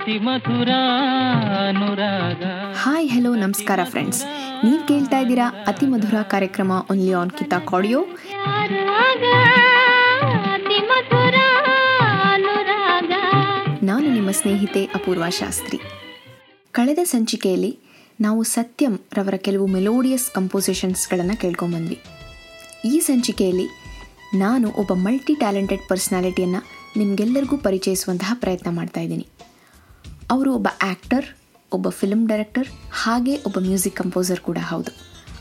ಅತಿ hi hello ನಮಸ್ಕಾರ friends. ನೀವು ಕೇಳ್ತಾ ಇದ್ದೀರಾ ಅತಿ ಮಧುರ ಕಾರ್ಯಕ್ರಮ ಓನ್ಲಿ ಆನ್ ಕಿತಾ ಕಾಡಿಯೋ ನಾನು ನಿಮ್ಮ ಸ್ನೇಹಿತೆ ಅಪೂರ್ವ ಶಾಸ್ತ್ರಿ. ಕಳೆದ ಸಂಚಿಕೆಯಲ್ಲಿ ನಾವು ಸತ್ಯಂ ರವರ ಕೆಲವು ಮೆಲೋಡಿಯಸ್ ಕಂಪೋಸಿಷನ್ಸ್ಗಳನ್ನು ಕೇಳ್ಕೊಂಬಂದ್ವಿ. ಈ ಸಂಚಿಕೆಯಲ್ಲಿ ನಾನು ಒಬ್ಬ ಮಲ್ಟಿ ಟ್ಯಾಲೆಂಟೆಡ್ ಪರ್ಸ್ನಾಲಿಟಿಯನ್ನು ನಿಮಗೆಲ್ಲರಿಗೂ ಪರಿಚಯಿಸುವಂತಹ ಪ್ರಯತ್ನ ಮಾಡ್ತಾ ಇದ್ದೀನಿ. ಅವರು ಒಬ್ಬ ಆ್ಯಕ್ಟರ್ ಒಬ್ಬ ಫಿಲ್ಮ್ ಡೈರೆಕ್ಟರ್ ಹಾಗೆ ಒಬ್ಬ ಮ್ಯೂಸಿಕ್ ಕಂಪೋಸರ್ ಕೂಡ ಹೌದು.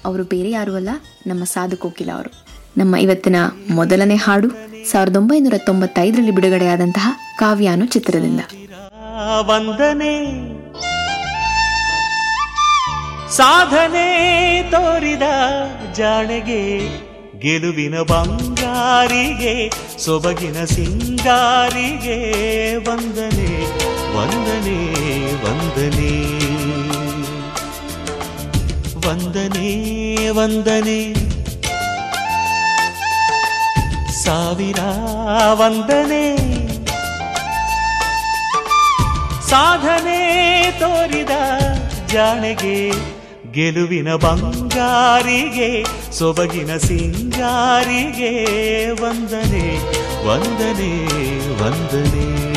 ಅವರು ಬೇರೆ ಯಾರೂ ಅಲ್ಲ, ನಮ್ಮ ಸಾಧು ಕೋಕಿಲ ಅವರು. ನಮ್ಮ ಇವತ್ತಿನ ಮೊದಲನೇ ಹಾಡು ಸಾವಿರದ ಒಂಬೈನೂರ ತೊಂಬತ್ತೈದರಲ್ಲಿ ಬಿಡುಗಡೆಯಾದಂತಹ ಕಾವ್ಯಾನು ಚಿತ್ರದಿಂದ. ವಂದನೆ. ಸಾಧನೆ ತೋರಿದ ಜಾಣೆಗೆ, ಗೆಲುವಿನ ಬಂಗಾರಿಗೆ, ಸೊಬಗಿನ ಸಿಂಗಾರಿಗೆ ವಂದನೆ. ವಂದನೆ ವಂದನೆ. ವಂದನೆ ವಂದನೆ. ಸಾವಿರ ವಂದನೆ. ಸಾಧನೆ ತೋರಿದ ಜಾಣೆಗೆ, ಗೆಲುವಿನ ಬಂಗಾರಿಗೆ, ಸೊಬಗಿನ ಸಿಂಗಾರಿಗೆ ವಂದನೆ ವಂದನೆ ವಂದನೆ.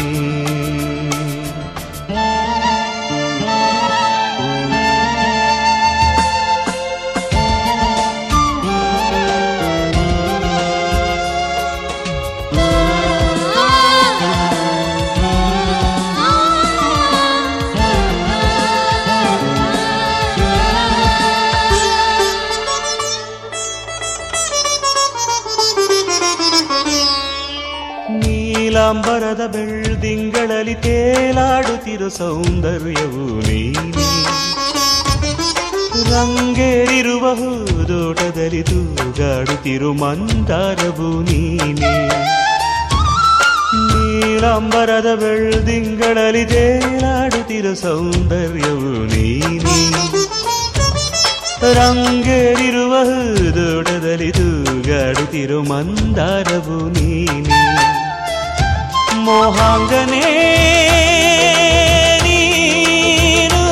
ಬೆಳ್ದಿಂಗಳಲ್ಲಿ ತೇಲಾಡುತ್ತಿರೋ ಸೌಂದರ್ಯವು ನೀನೆ ರಂಗೇರಿರುವ ಹೂದೋಟದಲ್ಲಿ ತೂಗಾಡುತ್ತಿರೋ ಮಂದಾರವು ನೀನೆ ನೀಲಾಂಬರದ ಬೆಳ್ದಿಂಗಳಲ್ಲಿ ತೇಲಾಡುತ್ತಿರೋ ಸೌಂದರ್ಯವು ನೀನೆ ರಂಗೇರಿರುವ ಹೂದೋಟದಲ್ಲಿ ತೂಗಾಡುತ್ತಿರೋ ಮಂದಾರವು ನೀನೆ ಮೋಹಾಂಗನೇ ನೀನು.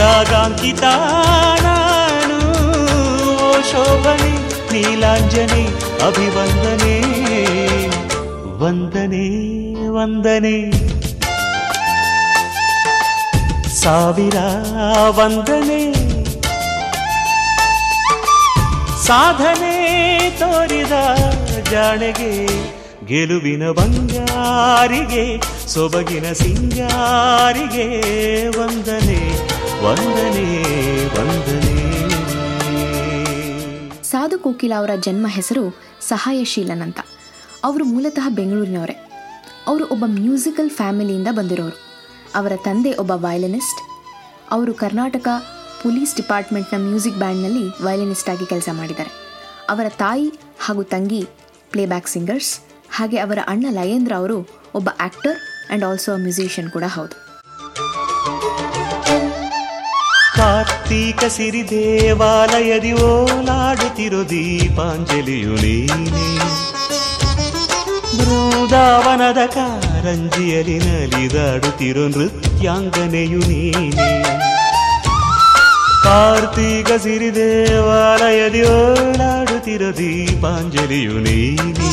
ರಾಗಾಂಕಿತ ನಾನು. ಓ ಶೋಭನೆ ನೀಲಾಂಜನೆ ಅಭಿವಂದನೆ. ವಂದನೆ ವಂದನೆ. ಸಾವಿರ ವಂದನೆ. ಸಾಧನೆ ತೋರಿದ ಜಾಣೆಗೆ, ಗೆಲುವಿನ ಬಂಗಾರಿಗೆ, ಸೊಬಗಿನ ಸಿಂಗಾರಿಗೆ ವಂದನೆ ವಂದನೆ ವಂದನೆ. ಸಾಧು ಕೋಕಿಲ ಅವರ ಜನ್ಮ ಹೆಸರು ಸಹಾಯಶೀಲನ್ ಅಂತ ಅವರು ಮೂಲತಃ ಬೆಂಗಳೂರಿನವರೇ. ಅವರು ಒಬ್ಬ ಮ್ಯೂಸಿಕಲ್ ಫ್ಯಾಮಿಲಿಯಿಂದ ಬಂದಿರೋರು. ಅವರ ತಂದೆ ಒಬ್ಬ ವಯಲಿನಿಸ್ಟ್. ಅವರು ಕರ್ನಾಟಕ ಪೊಲೀಸ್ ಡಿಪಾರ್ಟ್ಮೆಂಟ್ನ ಮ್ಯೂಸಿಕ್ ಬ್ಯಾಂಡ್ನಲ್ಲಿ ವಯಲಿನಿಸ್ಟ್ ಆಗಿ ಕೆಲಸ ಮಾಡಿದ್ದಾರೆ. ಅವರ ತಾಯಿ ಹಾಗೂ ತಂಗಿ ಪ್ಲೇಬ್ಯಾಕ್ ಸಿಂಗರ್ಸ್, ಹಾಗೆ ಅವರ ಅಣ್ಣ ಲಯೇಂದ್ರ ಅವರು ಒಬ್ಬ actor and also a musician ಕೂಡ ಹೌದು. ಕಾರ್ತೀಕ ಸಿರಿ ದೇವಾಲಯದಿ ಓಲಾಡುತ್ತಿರೋ ದೀಪಾಂಜಲಿಯು ನೀನೆ. ಬೃಂದಾವನದ ಕಾರಂಜಿಯಲ್ಲಿ ನಲಿದಾಡುತ್ತಿರೋ ನೃತ್ಯಾಂಗನೆಯು ನೀನೆ. ಕಾರ್ತೀಕ ಸಿರಿ ದೇವಾಲಯದಿ ಓಡಾಡುತ್ತಿರ ದೀಪಾಂಜಲಿಯು ನೀನಿ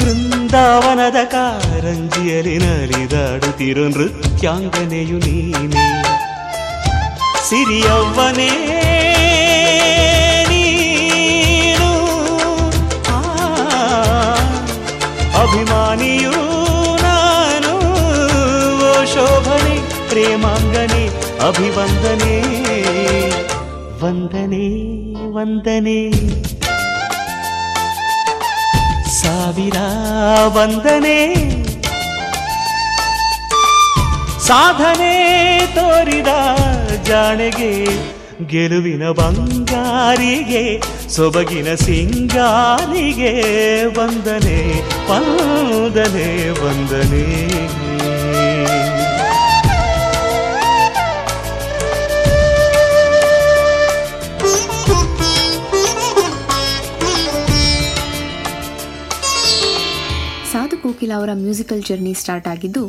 ಬೃಂದಾವನದ ಕಾರಂಜಿಯಲ್ಲಿ ನಲಿದಾಡುತ್ತಿರೋ ನೃತ್ಯಾಂಗನೆಯು ನೀನೆ ಸಿರಿಯವ್ವನೇ, ನೀನು ಅಭಿಮಾನಿಯೂ ನಾನು ಶೋಭನೆ, ಪ್ರೇಮಾಂಗನೆ. ಅಭಿವಂದನೆ, ವಂದನೆ ವಂದನೆ. ಸಾವಿರ ವಂದನೆ, ಸಾಧನೆ ತೋರಿದ ಜಾಣೆಗೆ, ಗೆಲುವಿನ ಬಂಗಾರಿಗೆ, ಸೊಬಗಿನ ಸಿಂಗಾರಿಗೆ ವಂದನೆ ವಂದನೆ ವಂದನೆ. ಕೋಕಿಲ ಅವರ ಮ್ಯೂಸಿಕಲ್ ಜರ್ನಿ ಸ್ಟಾರ್ಟ್ ಆಗಿದ್ದು,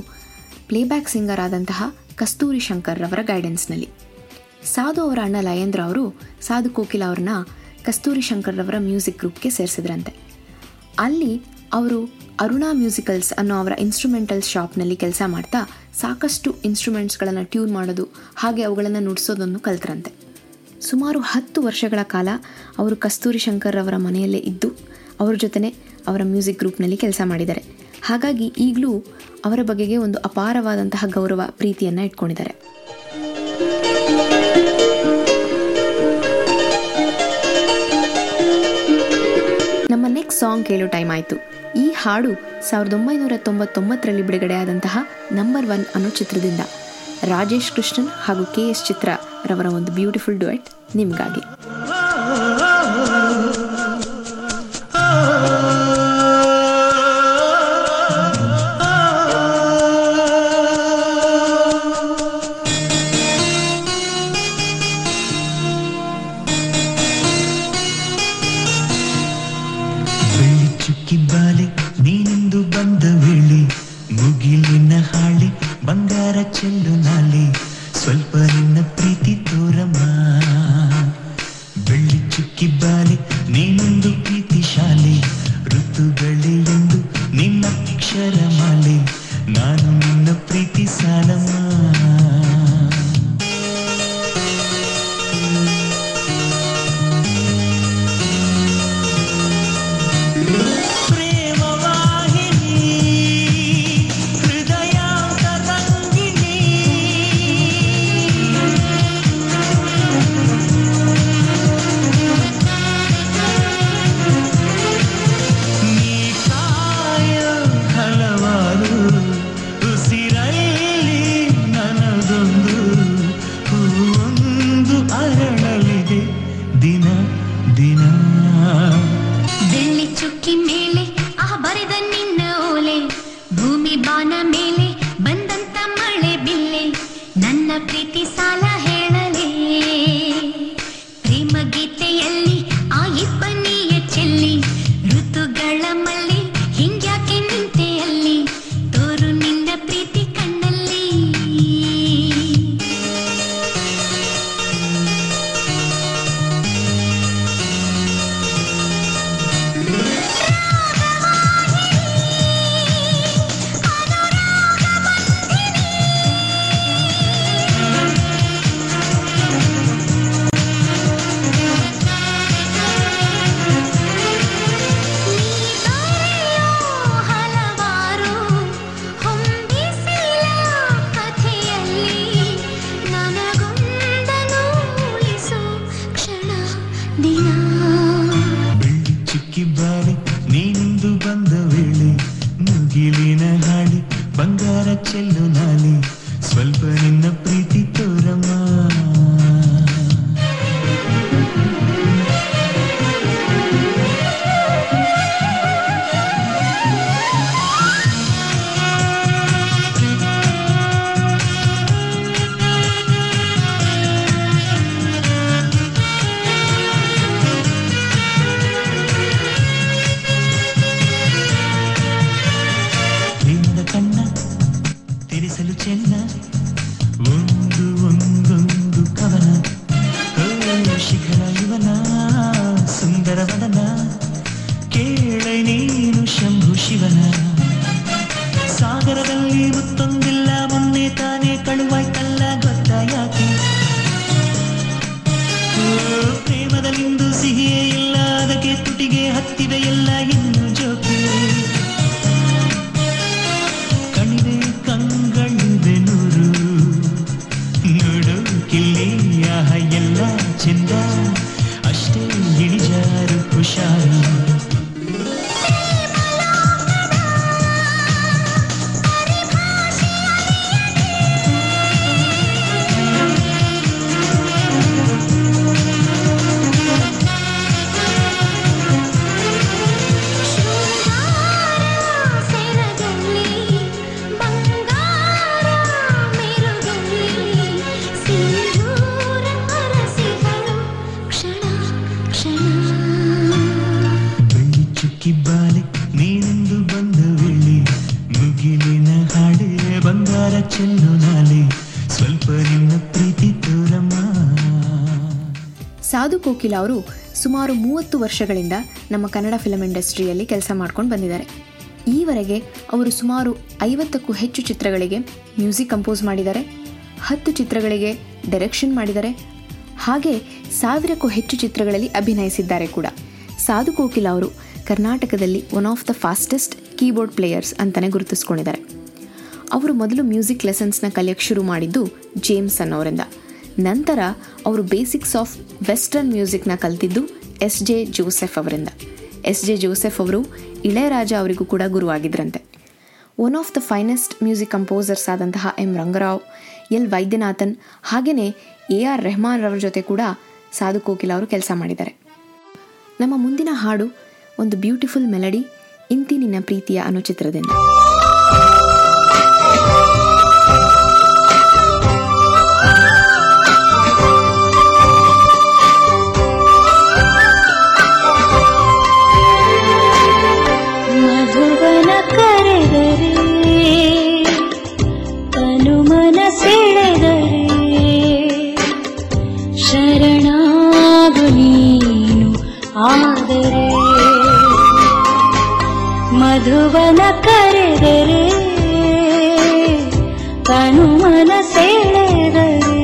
ಪ್ಲೇಬ್ಯಾಕ್ ಸಿಂಗರ್ ಆದಂತಹ ಕಸ್ತೂರಿ ಶಂಕರ್ ರವರ ಗೈಡೆನ್ಸ್ನಲ್ಲಿ ಸಾಧು ಅವರ ಅಣ್ಣ ಲಯೇಂದ್ರ ಅವರು, ಸಾಧು ಕೋಕಿಲ ಅವ್ರನ್ನ ಕಸ್ತೂರಿ ಶಂಕರ್ ರವರ ಮ್ಯೂಸಿಕ್ ಗ್ರೂಪ್ಗೆ ಸೇರಿಸಿದ್ರಂತೆ. ಅಲ್ಲಿ ಅವರು ಅರುಣಾ ಮ್ಯೂಸಿಕಲ್ಸ್ ಅನ್ನೋ ಅವರ ಇನ್ಸ್ಟ್ರೂಮೆಂಟಲ್ ಶಾಪ್ನಲ್ಲಿ ಕೆಲಸ ಮಾಡ್ತಾ ಸಾಕಷ್ಟು ಇನ್ಸ್ಟ್ರೂಮೆಂಟ್ಸ್ಗಳನ್ನು ಟ್ಯೂನ್ ಮಾಡೋದು, ಹಾಗೆ ಅವುಗಳನ್ನು ನುಡಿಸೋದನ್ನು ಕಲ್ತರಂತೆ. ಸುಮಾರು ಹತ್ತು ವರ್ಷಗಳ ಕಾಲ ಅವರು ಕಸ್ತೂರಿ ಶಂಕರ್ ಅವರ ಮನೆಯಲ್ಲೇ ಇದ್ದು, ಅವರ ಜೊತೆನೆ ಅವರ ಮ್ಯೂಸಿಕ್ ಗ್ರೂಪ್ನಲ್ಲಿ ಕೆಲಸ ಮಾಡಿದ್ದಾರೆ. ಹಾಗಾಗಿ ಈಗಲೂ ಅವರ ಬಗೆಗೆ ಒಂದು ಅಪಾರವಾದಂತಹ ಗೌರವ ಪ್ರೀತಿಯನ್ನು ಇಟ್ಕೊಂಡಿದ್ದಾರೆ. ನಮ್ಮ ನೆಕ್ಸ್ಟ್ ಸಾಂಗ್ ಕೇಳೋ ಟೈಮ್ ಆಯಿತು. ಈ ಹಾಡು ಸಾವಿರದ ಒಂಬೈನೂರ ತೊಂಬತ್ತೊಂಬತ್ತರಲ್ಲಿ ಬಿಡುಗಡೆಯಾದಂತಹ ನಂಬರ್ ಒನ್ ಅನ್ನೋ ಚಿತ್ರದಿಂದ ರಾಜೇಶ್ ಕೃಷ್ಣನ್ ಹಾಗೂ ಕೆ ಎಸ್ ಚಿತ್ರ ರವರ ಒಂದು ಬ್ಯೂಟಿಫುಲ್ ಡುಯೆಟ್ ನಿಮಗಾಗಿ. ಪ್ರೇಮದಲ್ಲಿಂದು ಸಿಹಿಯೇ ಇಲ್ಲ ಅದಕ್ಕೆ ತುಟಿಗೆ ಹತ್ತಿದೆ ಎಲ್ಲ ಇನ್ನು ಸಾಧು ಕೋಕಿಲ ಅವರು ಸುಮಾರು ಮೂವತ್ತು ವರ್ಷಗಳಿಂದ ನಮ್ಮ ಕನ್ನಡ ಫಿಲಂ ಇಂಡಸ್ಟ್ರಿಯಲ್ಲಿ ಕೆಲಸ ಮಾಡ್ಕೊಂಡು ಬಂದಿದ್ದಾರೆ. ಈವರೆಗೆ ಅವರು ಸುಮಾರು ಐವತ್ತಕ್ಕೂ ಹೆಚ್ಚು ಚಿತ್ರಗಳಿಗೆ ಮ್ಯೂಸಿಕ್ ಕಂಪೋಸ್ ಮಾಡಿದ್ದಾರೆ. ಹತ್ತು ಚಿತ್ರಗಳಿಗೆ ಡೈರೆಕ್ಷನ್ ಮಾಡಿದ್ದಾರೆ. ಹಾಗೆ ಸಾವಿರಕ್ಕೂ ಹೆಚ್ಚು ಚಿತ್ರಗಳಲ್ಲಿ ಅಭಿನಯಿಸಿದ್ದಾರೆ ಕೂಡ. ಸಾಧು ಕೋಕಿಲ ಅವರು ಕರ್ನಾಟಕದಲ್ಲಿ one of the fastest keyboard players ಅಂತಲೇ ಗುರುತಿಸ್ಕೊಂಡಿದ್ದಾರೆ. ಅವರು ಮೊದಲು ಮ್ಯೂಸಿಕ್ ಲೆಸನ್ಸ್ನ ಕಲಿಯೋಕ್ಕೆ ಶುರು ಮಾಡಿದ್ದು ಜೇಮ್ಸ್ ಅನ್ನೋರಿಂದ ನಂತರ ಅವರು ಬೇಸಿಕ್ಸ್ ಆಫ್ ವೆಸ್ಟರ್ನ್ ಮ್ಯೂಸಿಕ್ನ ಕಲ್ತಿದ್ದು ಎಸ್ ಜೆ ಜೋಸೆಫ್ ಅವರಿಂದ. ಎಸ್ ಜೆ ಜೋಸೆಫ್ ಅವರು ಇಳೆಯರಾಜ ಅವರಿಗೂ ಕೂಡ ಗುರುವಾಗಿದ್ರಂತೆ. One of the finest music composers ಆದಂತಹ ಎಂ ರಂಗರಾವ್, ಎಲ್. ವೈದ್ಯನಾಥನ್ ಹಾಗೆಯೇ ಎ ಆರ್ ರೆಹಮಾನ್ ರವರ ಜೊತೆ ಕೂಡ ಸಾಧು ಕೋಕಿಲ ಅವರು ಕೆಲಸ ಮಾಡಿದ್ದಾರೆ. ನಮ್ಮ ಮುಂದಿನ ಹಾಡು ಒಂದು ಬ್ಯೂಟಿಫುಲ್ ಮೆಲಡಿ ಇಂತಿ ನಿನ್ನ ಪ್ರೀತಿಯ ಅನ್ನೋ ಮಧುವನ ಕರೆದರೆ ತನು ಮನ ಸೆಳೆದರೆ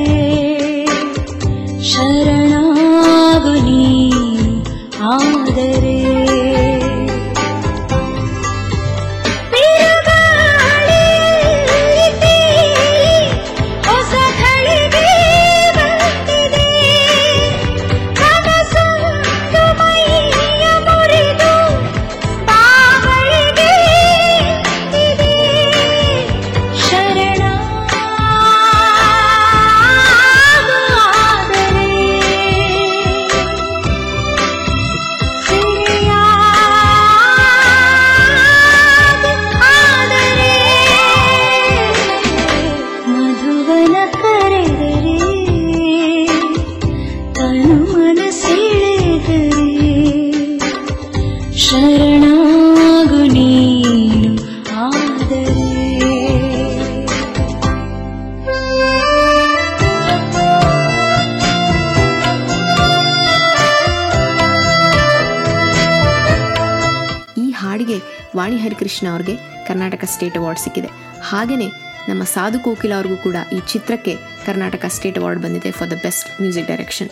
ಕರ್ನಾಟಕ ಸ್ಟೇಟ್ ಅವಾರ್ಡ್ ಸಿಕ್ಕಿದೆ. ಹಾಗೆಯೇ ನಮ್ಮ ಸಾಧು ಕೋಕಿಲ ಅವ್ರಿಗೂ ಕೂಡ ಈ ಚಿತ್ರಕ್ಕೆ ಕರ್ನಾಟಕ ಸ್ಟೇಟ್ ಅವಾರ್ಡ್ ಬಂದಿದೆ for the best music direction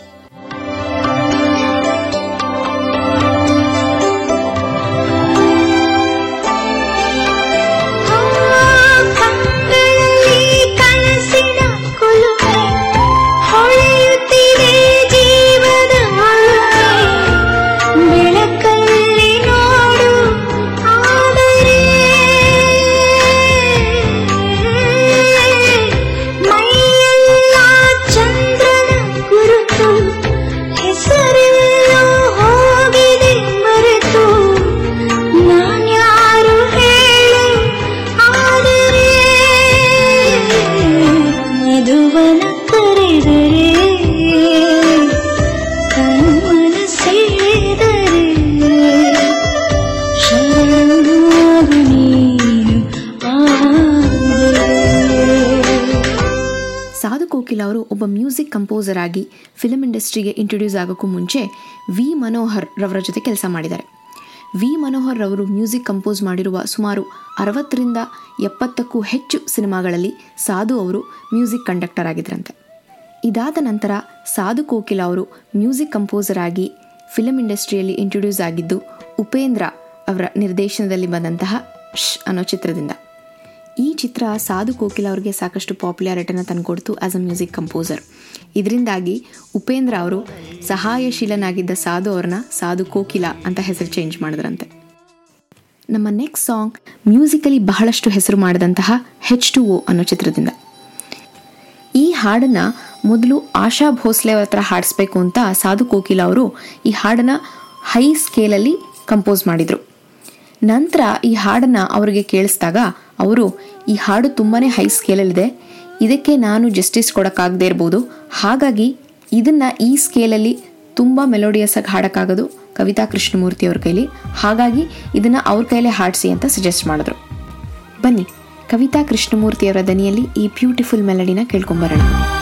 Kokila ಅವರು ಒಬ್ಬ ಮ್ಯೂಸಿಕ್ ಕಂಪೋಸರ್ ಆಗಿ ಫಿಲಂ ಇಂಡಸ್ಟ್ರಿಗೆ ಇಂಟ್ರೊಡ್ಯೂಸ್ ಆಗೋಕ್ಕೂ ಮುಂಚೆ ವಿ ಮನೋಹರ್ ರವರ ಜೊತೆ ಕೆಲಸ ಮಾಡಿದ್ದಾರೆ. ವಿ ಮನೋಹರ್ ರವರು ಮ್ಯೂಸಿಕ್ ಕಂಪೋಸ್ ಮಾಡಿರುವ ಸುಮಾರು ಅರವತ್ತರಿಂದ ಎಪ್ಪತ್ತಕ್ಕೂ ಹೆಚ್ಚು ಸಿನಿಮಾಗಳಲ್ಲಿ ಸಾಧು ಅವರು ಮ್ಯೂಸಿಕ್ ಕಂಡಕ್ಟರ್ ಆಗಿದ್ರಂತೆ ಇದಾದ ನಂತರ ಸಾಧು ಕೋಕಿಲ ಅವರು ಮ್ಯೂಸಿಕ್ ಕಂಪೋಸರ್ ಆಗಿ ಫಿಲಂ ಇಂಡಸ್ಟ್ರಿಯಲ್ಲಿ ಇಂಟ್ರೊಡ್ಯೂಸ್ ಆಗಿದ್ದು ಉಪೇಂದ್ರ ಅವರ ನಿರ್ದೇಶನದಲ್ಲಿ ಬಂದಂತಹ ಶ್ ಅನ್ನೋ ಚಿತ್ರದಿಂದ. ಈ ಚಿತ್ರ ಸಾಧು ಕೋಕಿಲ ಅವರಿಗೆ ಸಾಕಷ್ಟು ಪಾಪ್ಯುಲಾರಿಟಿನ ತಂದುಕೊಡ್ತು ಆಸ್ ಅ ಮ್ಯೂಸಿಕ್ ಕಂಪೋಸರ್ ಇದರಿಂದಾಗಿ ಉಪೇಂದ್ರ ಅವರು ಸಹಾಯಶೀಲನಾಗಿದ್ದ ಸಾಧು ಅವ್ರನ್ನ ಸಾಧು ಕೋಕಿಲ ಅಂತ ಹೆಸರು ಚೇಂಜ್ ಮಾಡಿದ್ರಂತೆ. ನಮ್ಮ ನೆಕ್ಸ್ಟ್ ಸಾಂಗ್ ಮ್ಯೂಸಿಕಲಿ ಬಹಳಷ್ಟು ಹೆಸರು ಮಾಡಿದಂತಹ ಹೆಚ್ ಟು ಓ ಅನ್ನೋ ಚಿತ್ರದಿಂದ. ಈ ಹಾಡನ್ನು ಮೊದಲು ಆಶಾ ಭೋಸ್ಲೆ ಅವರ ಹತ್ರ ಹಾಡಿಸ್ಬೇಕು ಅಂತ ಸಾಧು ಕೋಕಿಲ ಅವರು ಈ ಹಾಡನ್ನು ಹೈ ಸ್ಕೇಲಲ್ಲಿ ಕಂಪೋಸ್ ಮಾಡಿದರು. ನಂತರ ಈ ಹಾಡನ್ನು ಅವರಿಗೆ ಕೇಳಿಸಿದಾಗ ಅವರು ಈ ಹಾಡು ತುಂಬಾ ಹೈ ಸ್ಕೇಲಲ್ಲಿದೆ ಇದಕ್ಕೆ ನಾನು ಜಸ್ಟಿಸ್ ಕೊಡೋಕ್ಕಾಗದೇ ಇರ್ಬೋದು. ಹಾಗಾಗಿ ಇದನ್ನು ಈ ಸ್ಕೇಲಲ್ಲಿ ತುಂಬ ಮೆಲೋಡಿಯಸ್ ಆಗಿ ಹಾಡೋಕ್ಕಾಗೋದು ಕವಿತಾ ಕೃಷ್ಣಮೂರ್ತಿ ಅವ್ರ ಕೈಲಿ. ಹಾಗಾಗಿ ಇದನ್ನು ಅವ್ರ ಕೈಲೇ ಹಾಡಿಸಿ ಅಂತ ಸಜೆಸ್ಟ್ ಮಾಡಿದ್ರು. ಬನ್ನಿ, ಕವಿತಾ ಕೃಷ್ಣಮೂರ್ತಿಯವರ ದನಿಯಲ್ಲಿ ಈ ಬ್ಯೂಟಿಫುಲ್ ಮೆಲಡಿನ ಕೇಳ್ಕೊಂಬರೋಣ.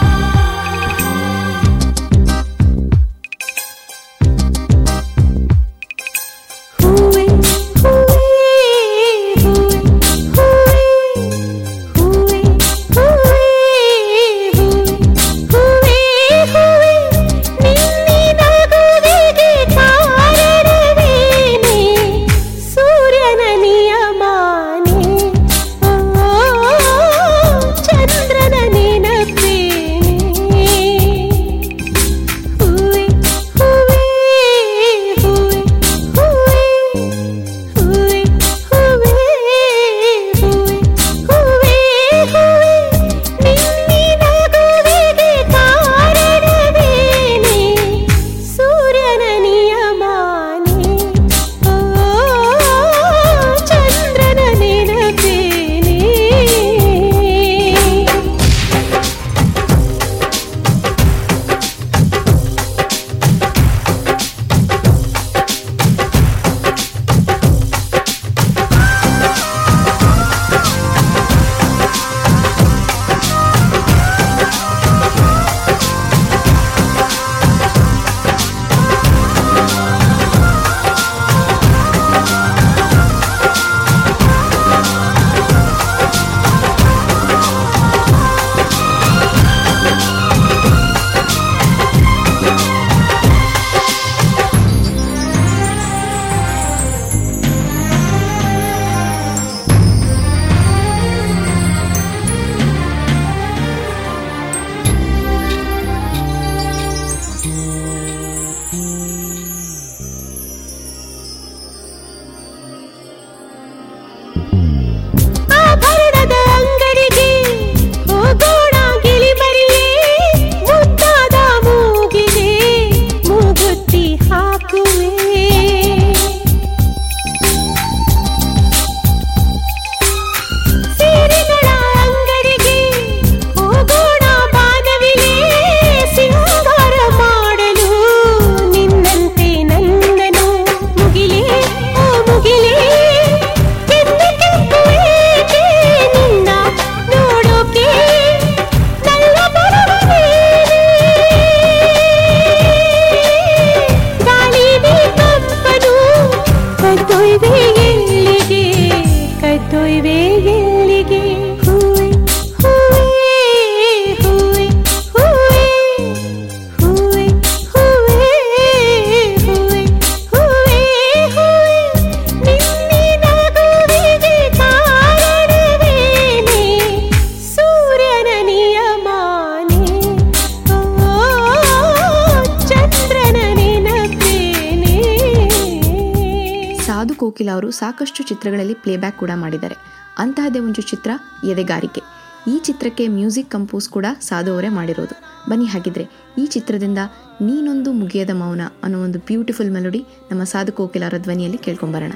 ಅವರು ಸಾಕಷ್ಟು ಚಿತ್ರಗಳಲ್ಲಿ ಪ್ಲೇಬ್ಯಾಕ್ ಕೂಡ ಮಾಡಿದ್ದಾರೆ. ಅಂತಹದೇ ಒಂದು ಚಿತ್ರ, ಎದೆಗಾರಿಕೆ. ಈ ಚಿತ್ರಕ್ಕೆ ಮ್ಯೂಸಿಕ್ ಕಂಪೋಸ್ ಕೂಡ ಸಾಧು ಅವರೇ ಮಾಡಿರೋದು. ಬನ್ನಿ ಹಾಗಿದ್ರೆ, ಈ ಚಿತ್ರದಿಂದ ನೀನೊಂದು ಮುಗಿಯದ ಮೌನ ಅನ್ನೋ ಒಂದು ಬ್ಯೂಟಿಫುಲ್ ಮೆಲೋಡಿ ನಮ್ಮ ಸಾಧು ಕೋಕಿಲಾರ ಧ್ವನಿಯಲ್ಲಿ ಕೇಳ್ಕೊಂಬರೋಣ.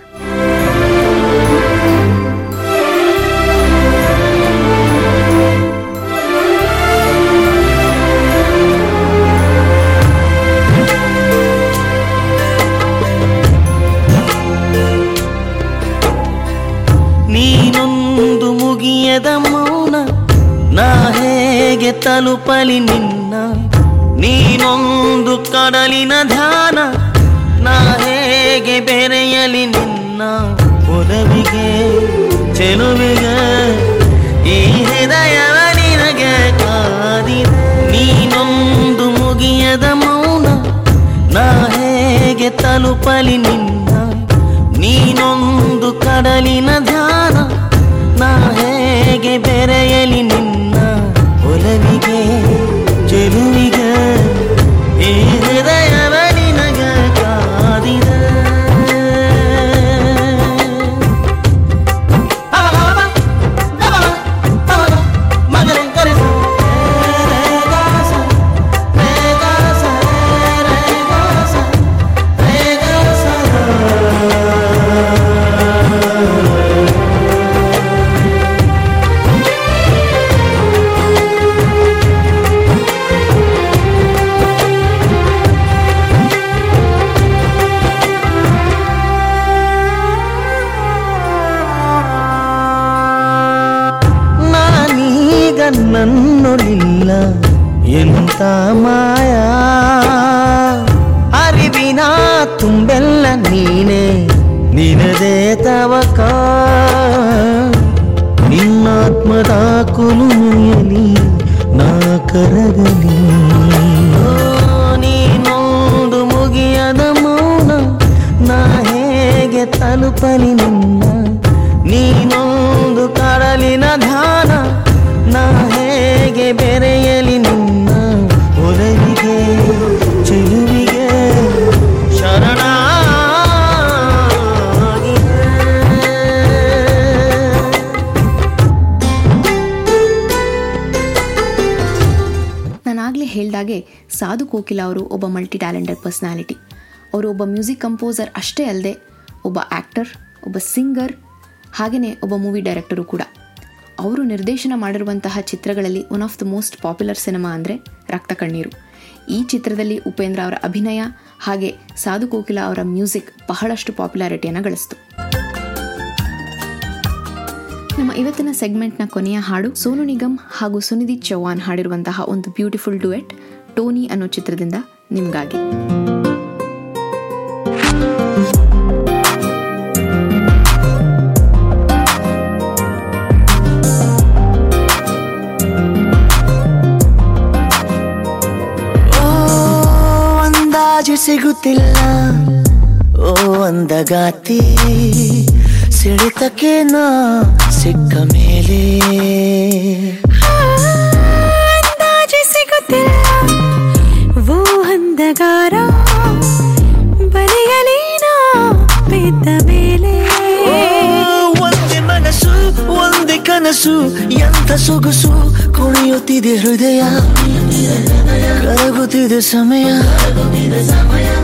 ತಲುಪಲಿ ನಿನ್ನ, ನೀನೊಂದು ಕಡಲಿನ ಧ್ಯಾನ, ನಾ ಹೇಗೆ ಬೆರೆಯಲಿ ನಿನ್ನ ಒಲವಿಗೆ, ಚೆಲುವಿಗೆ, ಈ ಹೃದಯವ ನಿನಗೆ ಕಾದಿ. ನೀನೊಂದು ಮುಗಿಯದ ಮೌನ, ನಾ ಹೇಗೆ ತಲುಪಲಿ ನಿನ್ನ, ನೀನೊಂದು ಕಡಲಿನ ಧ್ಯಾನ, ನಾ ಹೇಗೆ ಬೆರೆಯಲಿ ನಿನ್ನ ಚೆಲುವಿಗೆ ಈ ಮಾಯ. ಅರಿವಿನ ತುಂಬೆಲ್ಲ ನೀನೆ. ನಿನದೇ ತವಕ. ನಿನ್ನಾತ್ಮದ ಕುಲುಮೆಯಲಿ ನಾ ಕರಗಲಿ. ನೀನೊಂದು ಮುಗಿಯದ ಮೌನ. ನಾ ಹೇಗೆ ತಲುಪಲಿ ನಿನ್ನ ಸಾಧು ಕೋಕಿಲ ಅವರು ಒಬ್ಬ ಮಲ್ಟಿ ಟ್ಯಾಲೆಂಟೆಡ್ ಪರ್ಸ್ನಾಲಿಟಿ ಅವರು ಒಬ್ಬ ಮ್ಯೂಸಿಕ್ ಕಂಪೋಸರ್ ಅಷ್ಟೇ ಅಲ್ಲದೆ ಒಬ್ಬ ಆ್ಯಕ್ಟರ್ ಒಬ್ಬ ಸಿಂಗರ್ ಹಾಗೆಯೇ ಒಬ್ಬ ಮೂವಿ ಡೈರೆಕ್ಟರು ಕೂಡ. ಅವರು ನಿರ್ದೇಶನ ಮಾಡಿರುವಂತಹ ಚಿತ್ರಗಳಲ್ಲಿ one of the most popular cinema ಅಂದರೆ ರಕ್ತ ಕಣ್ಣೀರು. ಈ ಚಿತ್ರದಲ್ಲಿ ಉಪೇಂದ್ರ ಅವರ ಅಭಿನಯ ಹಾಗೆ ಸಾಧು ಕೋಕಿಲ ಅವರ ಮ್ಯೂಸಿಕ್ ಬಹಳಷ್ಟು ಪಾಪ್ಯುಲಾರಿಟಿಯನ್ನು ಗಳಿಸ್ತು. ನಮ್ಮ ಇವತ್ತಿನ ಸೆಗ್ಮೆಂಟ್ನ ಕೊನೆಯ ಹಾಡು ಸೋನು ನಿಗಮ್ ಹಾಗೂ ಸುನಿಧಿ ಚೌಹಾನ್ ಹಾಡಿರುವಂತಹ ಒಂದು ಬ್ಯೂಟಿಫುಲ್ ಡುಯೆಟ್ ಟೋನಿ ಅನ್ನೋ ಚಿತ್ರದಿಂದ ನಿಮಗಾಗಿ. ಸಿಗುತ್ತಿಲ್ಲ. ಓ ಅಂದಗಾತಿ ಸಿಡಿತಕ್ಕೆ ನಾ ಸಿಕ್ಕ ಮೇಲೆ. ಅಂದಗಾರ ಬರೆಯಲೇನ ಬಿದ್ದ ಮೇಲೆ. ಒಂದೇ ಮನಸ್ಸು, ಒಂದೇ ಕನಸು, ಎಂಥ ಸೊಗಸು ಕುಣಿಯುತ್ತಿದೆ ಹೃದಯ. ಕರಗುತ್ತಿದೆ ಸಮಯ.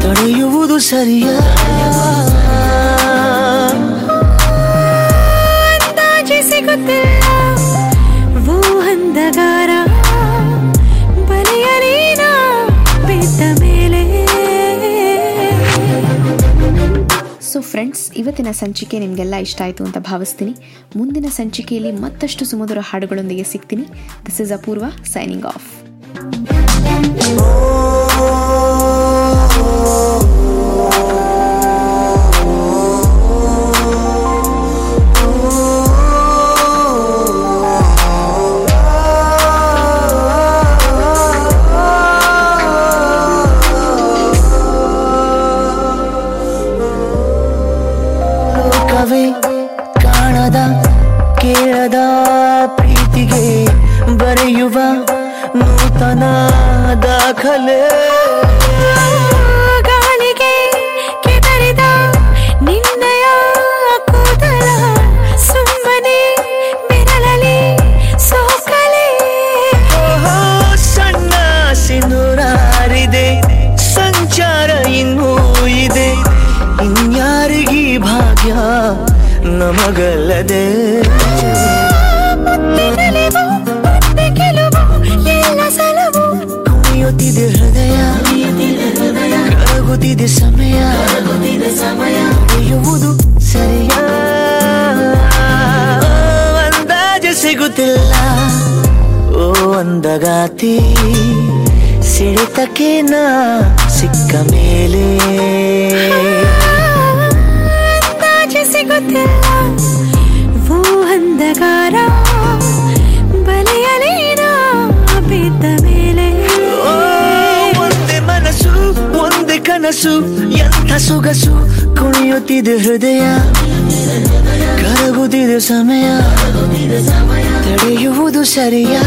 ತಡೆಯುವುದು ಸರಿಯ? ಇವತ್ತಿನ ಸಂಚಿಕೆ ನಿಮಗೆಲ್ಲ ಇಷ್ಟ ಆಯಿತು ಅಂತ ಭಾವಿಸ್ತೀನಿ. ಮುಂದಿನ ಸಂಚಿಕೆಯಲ್ಲಿ ಮತ್ತಷ್ಟು ಸುಮಧುರ ಹಾಡುಗಳೊಂದಿಗೆ ಸಿಗ್ತೀನಿ. This is Apoorva signing off ಲೋಕವೇ ಕಾಣದ ಕೇಳದ ಪ್ರೀತಿಗೆ ಬರೆಯುವ ನೂತನ ದಾಖಲೆ. ಎಲ್ಲ ಕುಣಿಯುತ್ತಿದೆ ಹೃದಯ, ಕರಗುತ್ತಿದೆ ಸಮಯ. ನಡೆಯುವುದು ಸರಿಯ. ಅಂದಾಜು ಸಿಗುತ್ತಿಲ್ಲ. ಓ, ಅಂದಗಾತಿ, ಸಿಡಿತಕ್ಕೆ ನಾ ಸಿಕ್ಕ ಮೇಲೆ. ಸಿಗುತ್ತಿಲ್ಲ. ಅಂಧಕಾರ ಬಲೆಯಲೇನ ಬಿದ್ದ ಮೇಲೆ. ಒಂದೇ ಮನಸ್ಸು, ಒಂದೇ ಕನಸು, ಎಂಥ ಸೊಗಸು ಕುಣಿಯುತ್ತಿದೆ ಹೃದಯ. ಕರಗುತ್ತಿದೆ ಸಮಯ. ತಡೆಯುವುದು ಸರಿಯಾ?